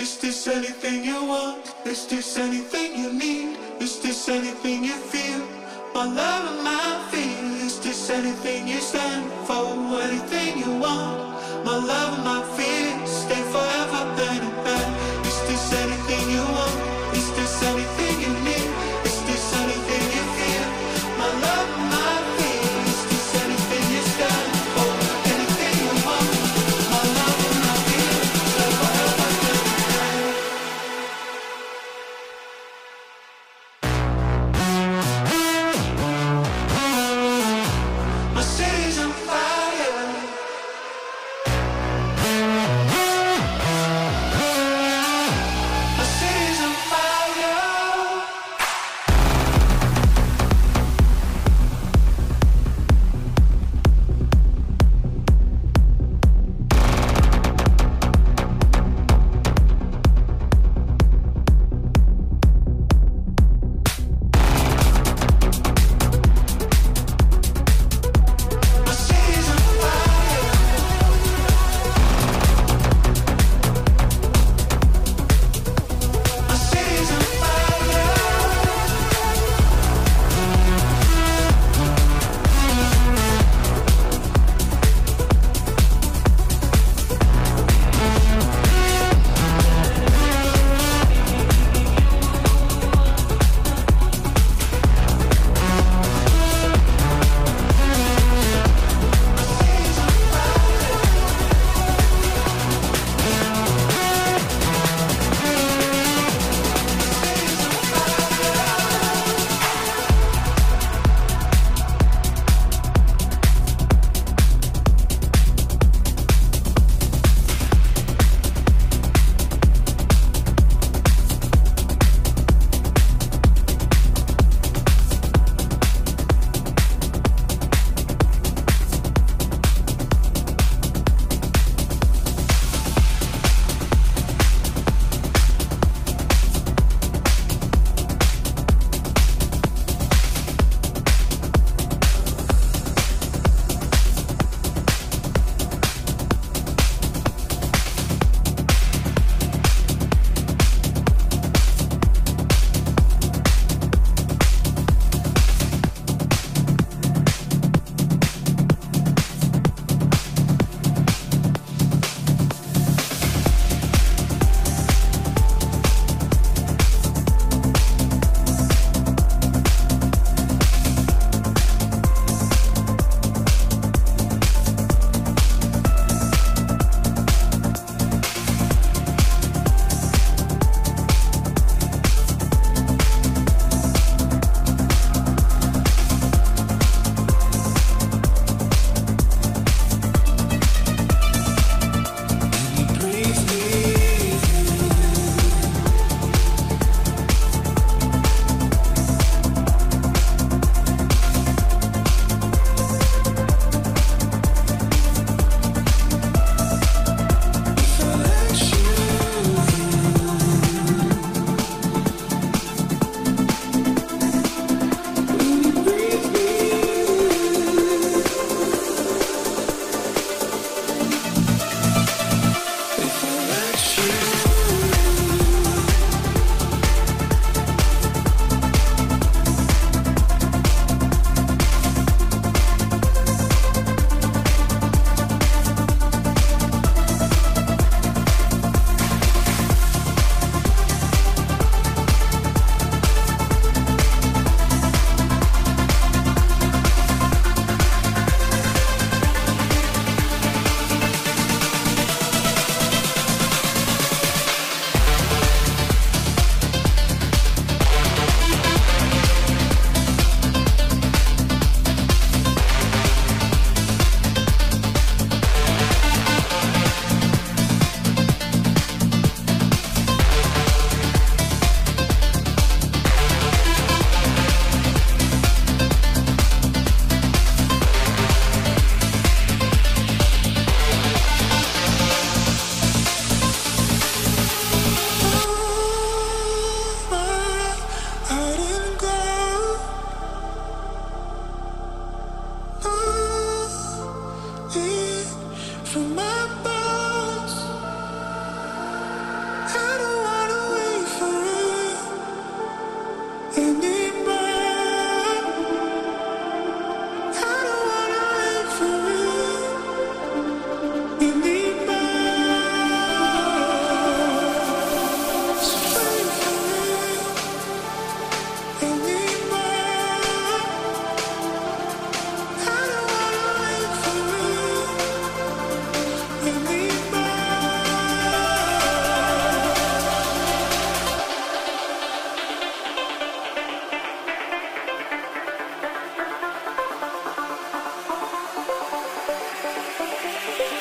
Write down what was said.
Is this anything you want? Is this anything you need? Is this anything you feel? My love and my feel. Is this anything you stand for? Anything you want? My love Bye.